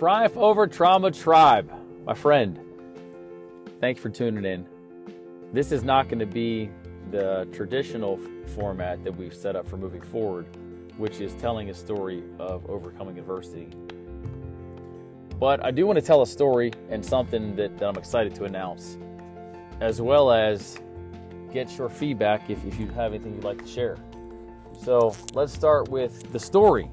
Triumph Over Trauma Tribe, my friend. Thanks for tuning in. This is not going to be the traditional format that we've set up for moving forward, which is telling a story of overcoming adversity. But I do want to tell a story and something that, that I'm excited to announce, as well as get your feedback if, if you have anything you'd like to share. So let's start with the story.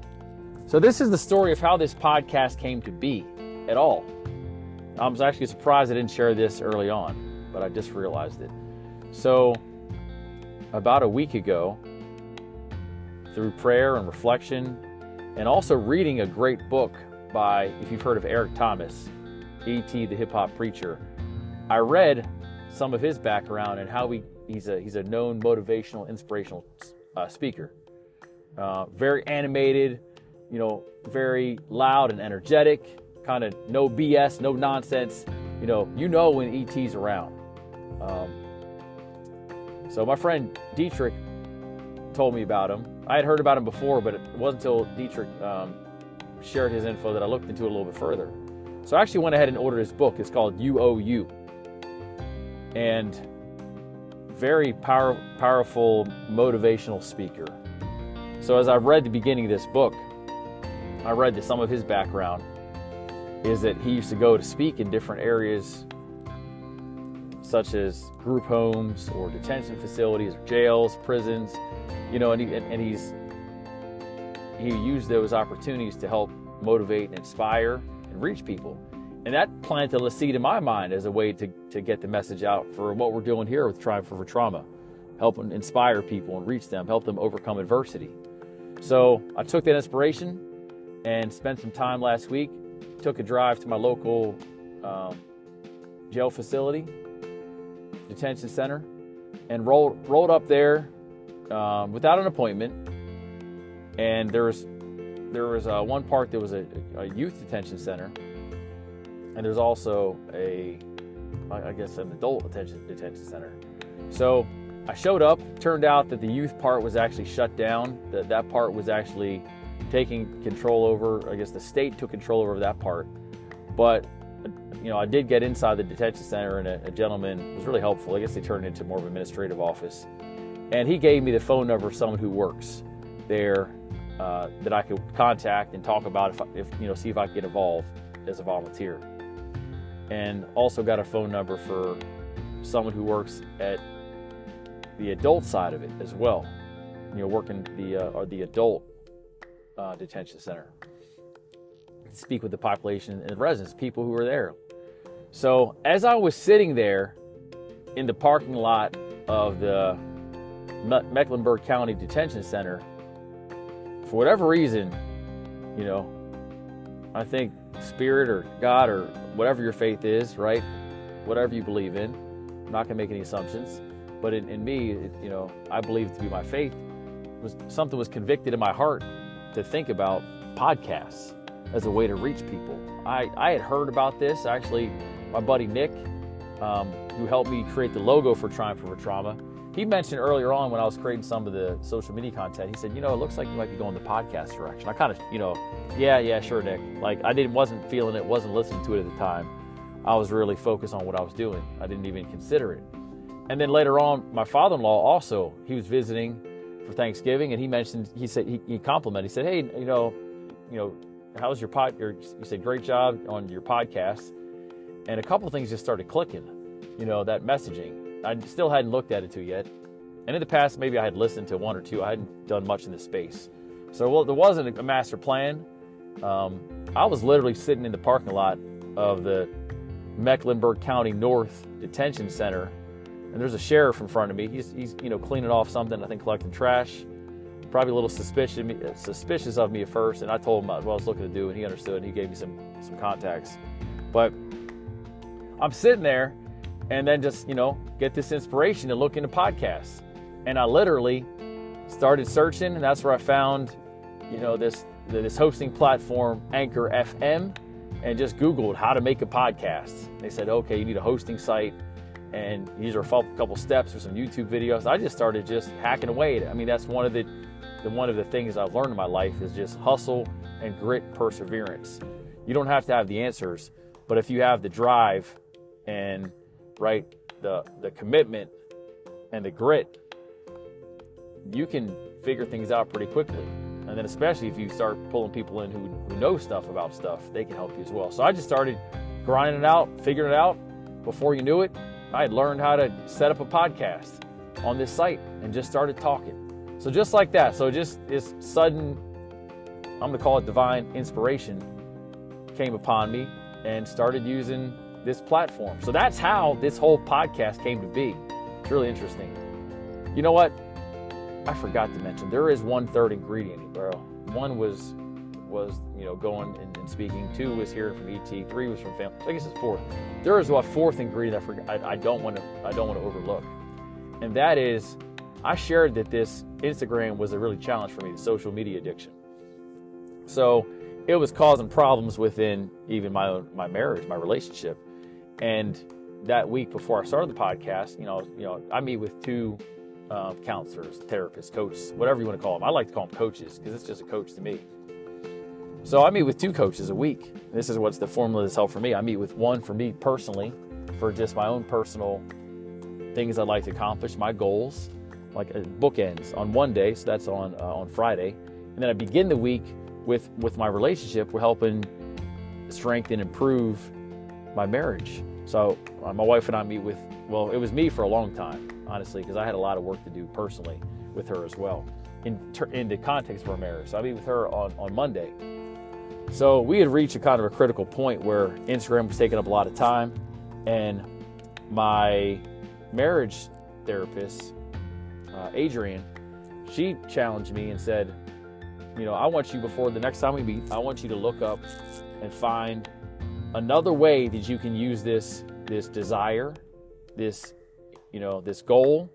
So, this is the story of how this podcast came to be at all. I was actually surprised I didn't share this early on, but I just realized it. So, about a week ago, through prayer and reflection, and also reading a great book by, if you've heard of Eric Thomas, E.T. the hip hop preacher, I read some of his background and how he, he's, a, he's a known motivational, inspirational uh, speaker. Uh, very animated, you know, very loud and energetic, kind of no BS, no nonsense. You know, you know when ET's around. Um, so my friend Dietrich told me about him. I had heard about him before, but it wasn't until Dietrich um, shared his info that I looked into it a little bit further. So I actually went ahead and ordered his book. It's called You Owe You. And very power, powerful motivational speaker. So as I've read the beginning of this book, I read that some of his background is that he used to go to speak in different areas, such as group homes or detention facilities or jails, prisons, you know, and, he, and he's he used those opportunities to help motivate and inspire and reach people. And that planted a seed in my mind as a way to, to get the message out for what we're doing here with Triumph Over Trauma, helping inspire people and reach them, help them overcome adversity. So I took that inspiration and spent some time last week. Took a drive to my local um, jail facility, detention center, and rolled rolled up there um, without an appointment. And there was there was uh, one part that was a, a, youth detention center, and there's also a I guess an adult detention detention center. So I showed up. Turned out that the youth part was actually shut down. That that part was actually taking control over. I guess the state took control over that part. But you know, I did get inside the detention center, and a, a gentleman was really helpful. I guess they turned it into more of an administrative office, and he gave me the phone number of someone who works there uh, that I could contact and talk about if, if you know, see if I could get involved as a volunteer, and also got a phone number for someone who works at the adult side of it as well. You know, working the uh, or the adult uh, detention center. Speak with the population and the residents, people who were there. So as I was sitting there in the parking lot of the Mecklenburg County Detention Center, for whatever reason, you know, I think spirit or God or whatever your faith is, right? Whatever you believe in. I'm not to make any assumptions. But in, in me, it, you know, I believe it to be my faith. Was something was convicted in my heart to think about podcasts as a way to reach people. I, I had heard about this. Actually, my buddy Nick, um, who helped me create the logo for Triumph Over Trauma, he mentioned earlier on when I was creating some of the social media content, he said, you know, it looks like you might be going the podcast direction. I kind of, you know, yeah, yeah, sure, Nick. Like I didn't, wasn't feeling it, wasn't listening to it at the time. I was really focused on what I was doing. I didn't even consider it. And then later on, my father-in-law also, he was visiting for Thanksgiving, and he mentioned, he said, he, he complimented, he said, hey, you know, you know, how's your pod? Your, you said great job on your podcast, and a couple of things just started clicking. You know, that messaging. I still hadn't looked at it too yet, and in the past, maybe I had listened to one or two. I hadn't done much in this space, so well, there wasn't a master plan. Um, I was literally sitting in the parking lot of the Mecklenburg County North Detention Center and there's a sheriff in front of me. He's, he's you know cleaning off something. I think collecting trash. Probably a little suspicious uh, suspicious of me at first, and I told him what I was looking to do, and he understood. And he gave me some some contacts. But I'm sitting there, and then just you know get this inspiration to look into podcasts, and I literally started searching, and that's where I found you know this this hosting platform Anchor FM, and just Googled how to make a podcast. They said, okay, you need a hosting site and these are a couple steps or some YouTube videos. I just started just hacking away. I mean, that's one of the, the one of the things I've learned in my life is just hustle and grit, perseverance. You don't have to have the answers, but if you have the drive and right the the commitment and the grit, you can figure things out pretty quickly. And then especially if you start pulling people in who, who know stuff about stuff, they can help you as well. So I just started grinding it out, figuring it out. Before you knew it, I had learned how to set up a podcast on this site and just started talking. So just like that. So just this sudden, I'm going to call it divine inspiration, came upon me and started using this platform. So that's how this whole podcast came to be. It's really interesting. You know what? I forgot to mention there is one third ingredient, bro. One was was you know going and, and, speaking. Two was here from ET. Three was from family. I guess it's fourth. There is a fourth ingredient I forgot. I, I don't want to. I don't want to overlook, and that is, I shared that this Instagram was a really challenge for me, the social media addiction. So it was causing problems within even my own my marriage, my relationship, and that week before I started the podcast, you know, you know, I meet with two um, counselors, therapists, coaches, whatever you want to call them. I like to call them coaches because it's just a coach to me. So I meet with two coaches a week. This is what's the formula that's helped for me. I meet with one for me personally, for just my own personal things I'd like to accomplish, my goals, like uh, bookends on one day. So that's on uh, on Friday, and then I begin the week with with my relationship. We're helping strengthen, and improve my marriage. So uh, my wife and I meet with. Well, it was me for a long time honestly, because I had a lot of work to do personally with her as well in, ter- in the context of our marriage. So I meet with her on, on Monday. So we had reached a kind of a critical point where Instagram was taking up a lot of time, and my marriage therapist, uh, Adrian, she challenged me and said, you know, I want you before the next time we meet, I want you to look up and find another way that you can use this this desire, this you know, this goal,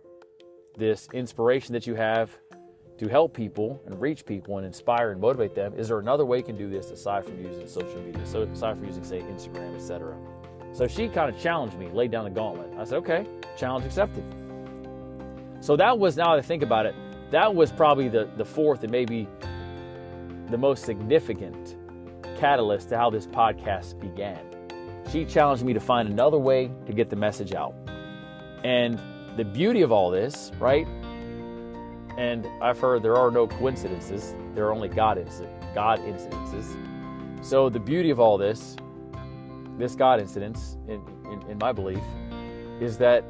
this inspiration that you have to help people and reach people and inspire and motivate them, is there another way you can do this aside from using social media? So aside from using, say, Instagram, etc. So she kind of challenged me, laid down the gauntlet. I said, okay, challenge accepted. So that was, now that I think about it, that was probably the, the fourth and maybe the most significant catalyst to how this podcast began. She challenged me to find another way to get the message out. And the beauty of all this, right? And I've heard there are no coincidences, there are only God, inc- God incidences. So the beauty of all this, this God incidence, in, in, in my belief, is that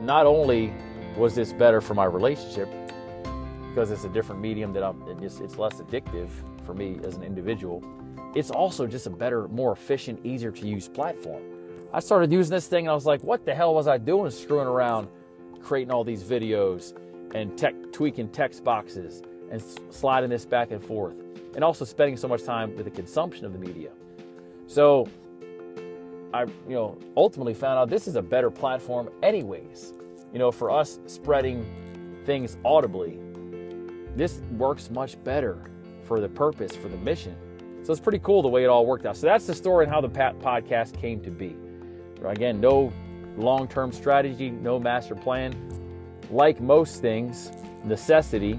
not only was this better for my relationship, because it's a different medium that I'm, it's, it's less addictive for me as an individual, it's also just a better, more efficient, easier to use platform. I started using this thing and I was like, what the hell was I doing screwing around creating all these videos and tech, tweaking text boxes and sliding this back and forth and also spending so much time with the consumption of the media. So I, you know, ultimately found out this is a better platform anyways. You know, for us spreading things audibly, this works much better for the purpose, for the mission. So it's pretty cool the way it all worked out. So that's the story and how the Pat podcast came to be. Again, no long term strategy, no master plan. Like most things, necessity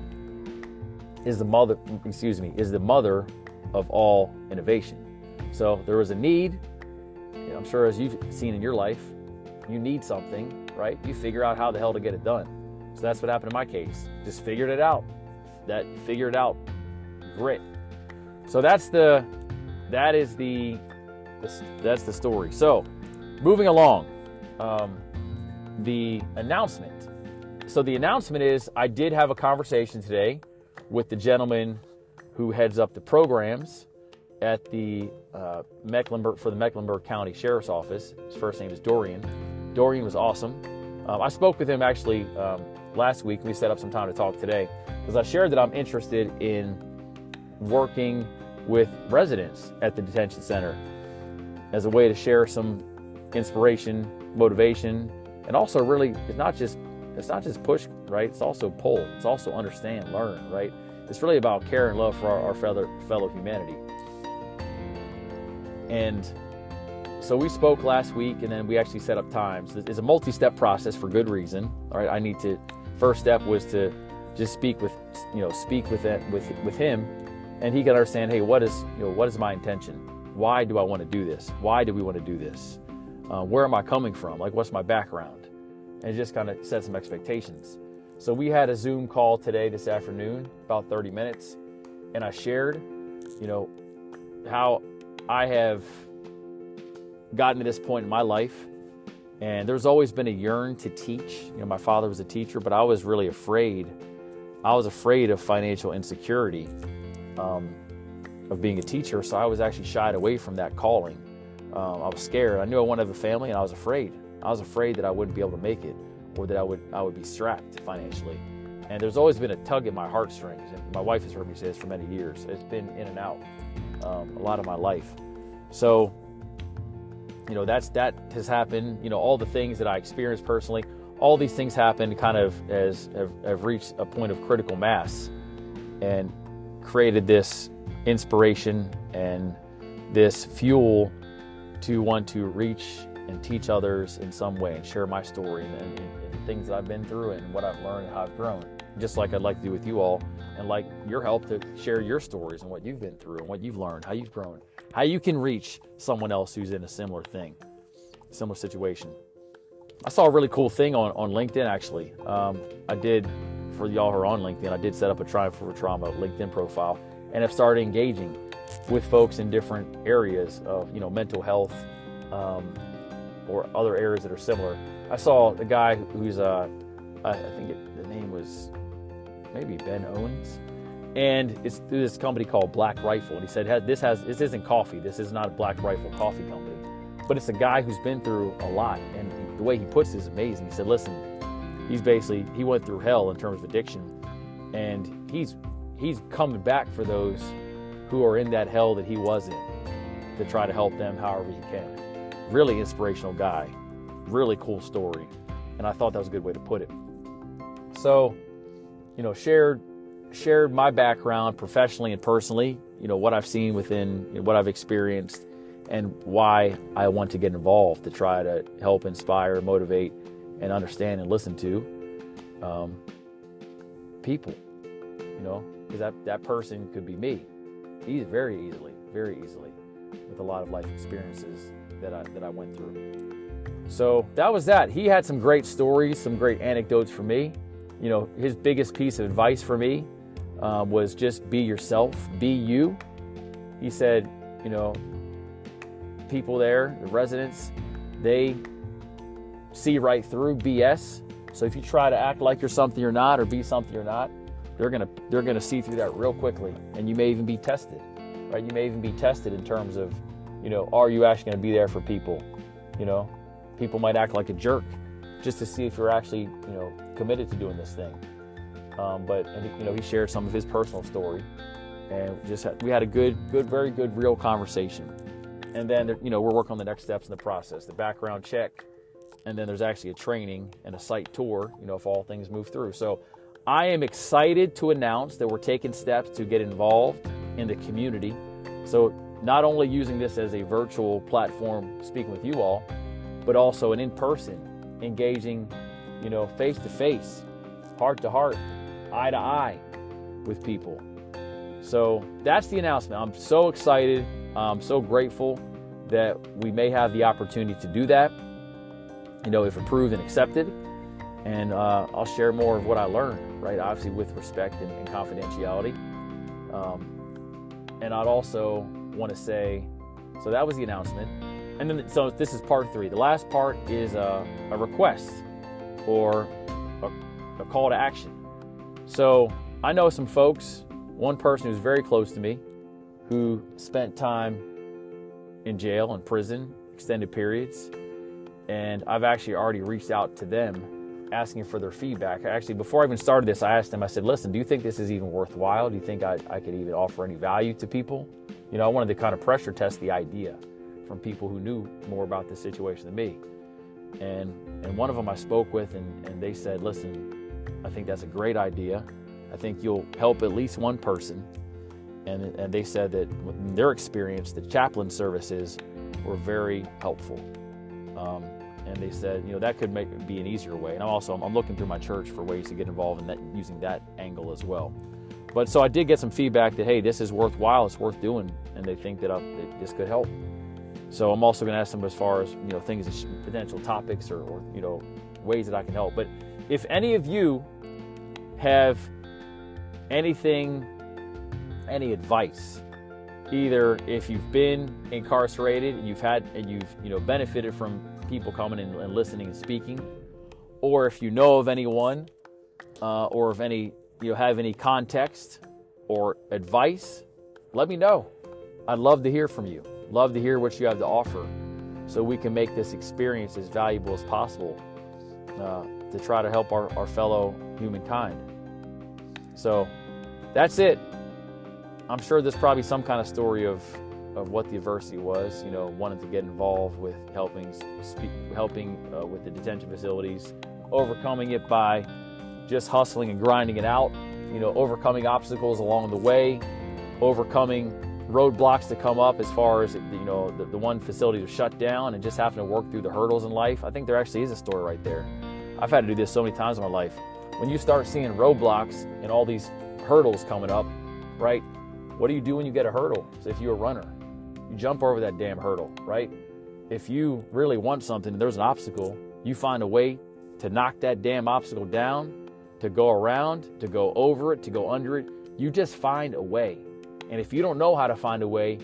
is the mother, excuse me, is the mother of all innovation. So there was a need. I'm sure as you've seen in your life, you need something, right? You figure out how the hell to get it done. So that's what happened in my case. Just figured it out. That figured out grit. So that's the that is the, the that's the story. So Moving along, um, the announcement. So, the announcement is I did have a conversation today with the gentleman who heads up the programs at the uh, Mecklenburg for the Mecklenburg County Sheriff's Office. His first name is Dorian. Dorian was awesome. Um, I spoke with him actually um, last week. We set up some time to talk today because I shared that I'm interested in working with residents at the detention center as a way to share some inspiration, motivation, and also really it's not just it's not just push, right? It's also pull. It's also understand, learn, right? It's really about care and love for our, our fellow fellow humanity. And so we spoke last week, and then we actually set up times. It's a multi-step process for good reason. All right, I need to. First step was to just speak with, you know, speak with with with him, and he can understand. Hey, what is you know what is my intention? why do I want to do this? Why do we want to do this? Uh, where am I coming from? Like, what's my background? And just kind of set some expectations. So we had a Zoom call today, this afternoon, about 30 minutes, and I shared, you know, how I have gotten to this point in my life. And there's always been a yearn to teach. You know, my father was a teacher, but I was really afraid. I was afraid of financial insecurity um, of being a teacher, so I was actually shied away from that calling. Um, I was scared. I knew I wanted to have a family, and I was afraid. I was afraid that I wouldn't be able to make it, or that I would I would be strapped financially. And there's always been a tug at my heartstrings. And my wife has heard me say this for many years. It's been in and out um, a lot of my life. So, you know, that's that has happened. You know, all the things that I experienced personally, all these things happened kind of as have, have reached a point of critical mass, and created this inspiration and this fuel to want to reach and teach others in some way and share my story and, and, and, things that I've been through and what I've learned and how I've grown. Just like I'd like to do with you all, and like your help to share your stories and what you've been through and what you've learned, how you've grown, how you can reach someone else who's in a similar thing, similar situation. I saw a really cool thing on, on LinkedIn actually. Um, I did, for y'all who are on LinkedIn, I did set up a Triumph for Trauma LinkedIn profile and have started engaging with folks in different areas of you know mental health um, or other areas that are similar. I saw the guy who's uh, I think it, the name was maybe Ben Owens, and it's through this company called Black Rifle. And he said this has this isn't coffee. This is not a Black Rifle coffee company, but it's a guy who's been through a lot. And the way he puts it is amazing. He said, listen, he's basically he went through hell in terms of addiction, and he's he's coming back for those who are in that hell that he was in to try to help them however he can. Really inspirational guy. Really cool story. And I thought that was a good way to put it. So, you know, shared shared my background professionally and personally, you know, what I've seen within you know, what I've experienced and why I want to get involved to try to help inspire, motivate, and understand and listen to um, people, you know, because that, that person could be me He's very easily, very easily, with a lot of life experiences that I, that I went through. So that was that. He had some great stories, some great anecdotes for me. You know, his biggest piece of advice for me um, was just be yourself, be you. He said, you know, people there, the residents, they see right through BS. So if you try to act like you're something you're not or be something you're not, they're gonna they're gonna see through that real quickly, and you may even be tested, right? You may even be tested in terms of, you know, are you actually gonna be there for people? You know, people might act like a jerk just to see if you're actually, you know, committed to doing this thing. Um, but you know, he shared some of his personal story, and just had, we had a good, good, very good, real conversation. And then you know, we're working on the next steps in the process, the background check, and then there's actually a training and a site tour. You know, if all things move through. So I am excited to announce that we're taking steps to get involved in the community. So, not only using this as a virtual platform speaking with you all, but also an in person, engaging, you know, face to face, heart to heart, eye to eye with people. So, that's the announcement. I'm so excited. I'm so grateful that we may have the opportunity to do that, you know, if approved and accepted and uh, I'll share more of what I learned, right? Obviously, with respect and, and confidentiality. Um, and I'd also want to say, so that was the announcement. And then, so this is part three. The last part is a, a request or a, a call to action. So I know some folks, one person who's very close to me, who spent time in jail and prison, extended periods. And I've actually already reached out to them asking for their feedback. Actually, before I even started this, I asked them, I said, listen, do you think this is even worthwhile? Do you think I, I could even offer any value to people? You know, I wanted to kind of pressure test the idea from people who knew more about this situation than me. And, and one of them I spoke with, and, and they said, listen, I think that's a great idea. I think you'll help at least one person. And, and they said that in their experience, the chaplain services were very helpful. Um, and they said, you know, that could make be an easier way. And I'm also I'm looking through my church for ways to get involved in that using that angle as well. but so I did get some feedback that hey, this is worthwhile, it's worth doing, and they think that, I, that this could help. So I'm also going to ask them as far as you know things, potential topics, or, or you know ways that I can help. But if any of you have anything, any advice, either if you've been incarcerated, you've had and you've you know benefited from people coming and, and listening and speaking, or if you know of anyone, uh, or if any you have any context or advice, let me know. I'd love to hear from you. Love to hear what you have to offer so we can make this experience as valuable as possible uh, to try to help our, our fellow humankind. So that's it. I'm sure there's probably some kind of story of, of what the adversity was, you know, wanting to get involved with helping, speak, helping uh, with the detention facilities, overcoming it by just hustling and grinding it out, you know, overcoming obstacles along the way, overcoming roadblocks to come up as far as, you know, the, the one facility was shut down and just having to work through the hurdles in life. I think there actually is a story right there. I've had to do this so many times in my life. When you start seeing roadblocks and all these hurdles coming up, right? What do you do when you get a hurdle? So if you're a runner, you jump over that damn hurdle, right? If you really want something and there's an obstacle, you find a way to knock that damn obstacle down to go around, to go over it, to go under it. You just find a way. And if you don't know how to find a way,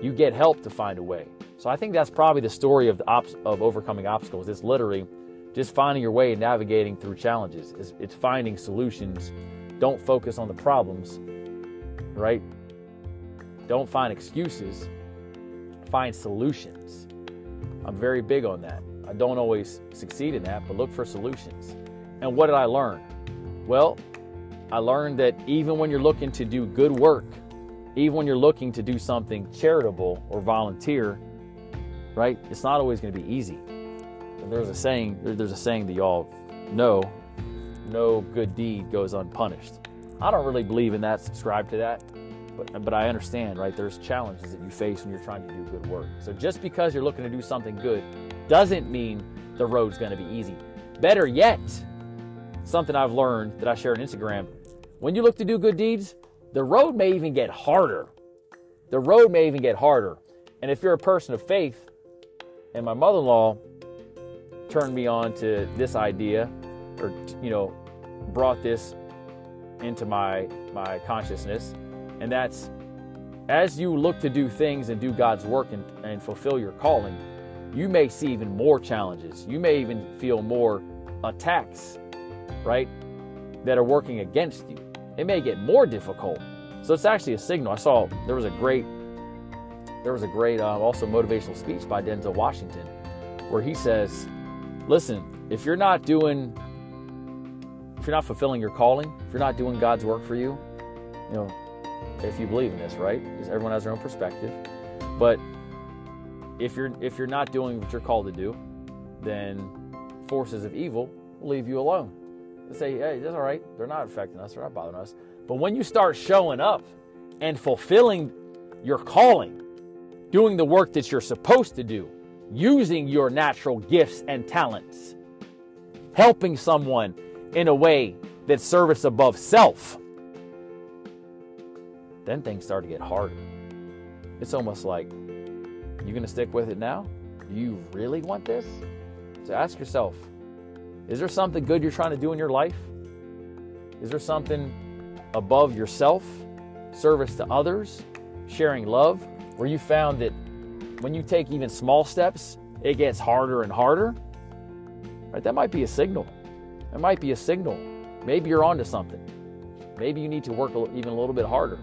you get help to find a way. So I think that's probably the story of the op- of overcoming obstacles. It's literally just finding your way and navigating through challenges. It's, it's finding solutions. Don't focus on the problems, right? Don't find excuses. Find solutions. I'm very big on that. I don't always succeed in that, but look for solutions. And what did I learn? Well, I learned that even when you're looking to do good work, even when you're looking to do something charitable or volunteer, right? It's not always going to be easy. There's a saying, there's a saying that y'all know, no good deed goes unpunished. I don't really believe in that, subscribe to that, but, but I understand, right? There's challenges that you face when you're trying to do good work. So just because you're looking to do something good doesn't mean the road's going to be easy. Better yet, something I've learned that I share on Instagram. When you look to do good deeds, the road may even get harder. The road may even get harder. And if you're a person of faith, and my mother in law turned me on to this idea, or, you know, brought this into my, my consciousness, and that's as you look to do things and do God's work and, and fulfill your calling, you may see even more challenges. You may even feel more attacks right, that are working against you. It may get more difficult. So it's actually a signal. I saw there was a great, there was a great uh, also motivational speech by Denzel Washington, where he says, "Listen, if you're not doing, if you're not fulfilling your calling, if you're not doing God's work for you, you know, if you believe in this, right? Because everyone has their own perspective, but if you're if you're not doing what you're called to do, then forces of evil leave you alone." They say, hey, that's all right. They're not affecting us. They're not bothering us. But when you start showing up and fulfilling your calling, doing the work that you're supposed to do, using your natural gifts and talents, helping someone in a way that's service above self, then things start to get harder. It's almost like, you to stick with it now? Do you really want this? So ask yourself, is there something good you're trying to do in your life? Is there something above yourself, service to others, sharing love, where you found that when you take even small steps, it gets harder and harder? Right? That might be a signal. That might be a signal. Maybe you're onto something. Maybe you need to work even a little bit harder.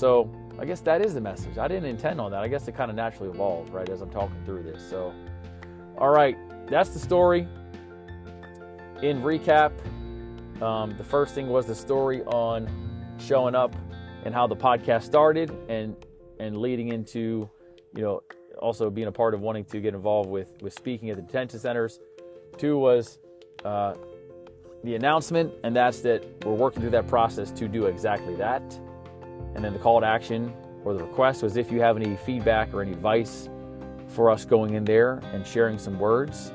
So I guess that is the message. I didn't intend on that. I guess it kind of naturally evolved, right, as I'm talking through this. So, all right, that's the story in recap, um, the first thing was the story on showing up and how the podcast started and and leading into you know also being a part of wanting to get involved with with speaking at the detention centers two was uh, the announcement and that's that we're working through that process to do exactly that and then the call to action or the request was if you have any feedback or any advice for us going in there and sharing some words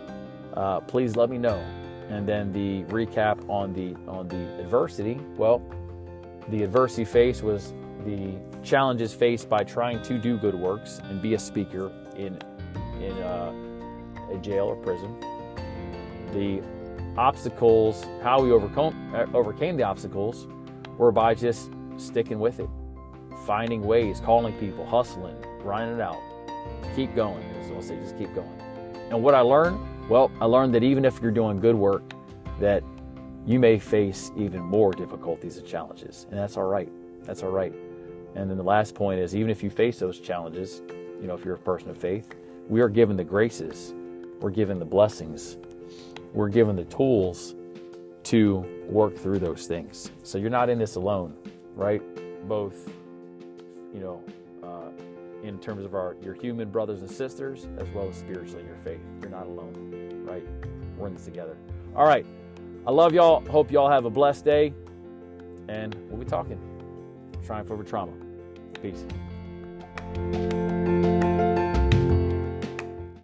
uh, please let me know and then the recap on the on the adversity well the adversity faced was the challenges faced by trying to do good works and be a speaker in in uh, a jail or prison. The obstacles, how we overcome uh, overcame the obstacles, were by just sticking with it, finding ways, calling people, hustling, grinding it out, keep going. So I'll say, just keep going. And what I learned, well, I learned that even if you're doing good work, that you may face even more difficulties and challenges, and that's all right. That's all right. And then the last point is even if you face those challenges, you know, if you're a person of faith, we are given the graces, we're given the blessings, we're given the tools to work through those things. So you're not in this alone, right? Both, you know, uh, in terms of our your human brothers and sisters, as well as spiritually in your faith. You're not alone, right? We're in this together. All right. I love y'all. Hope y'all have a blessed day. And we'll be talking. Triumph over trauma. Peace.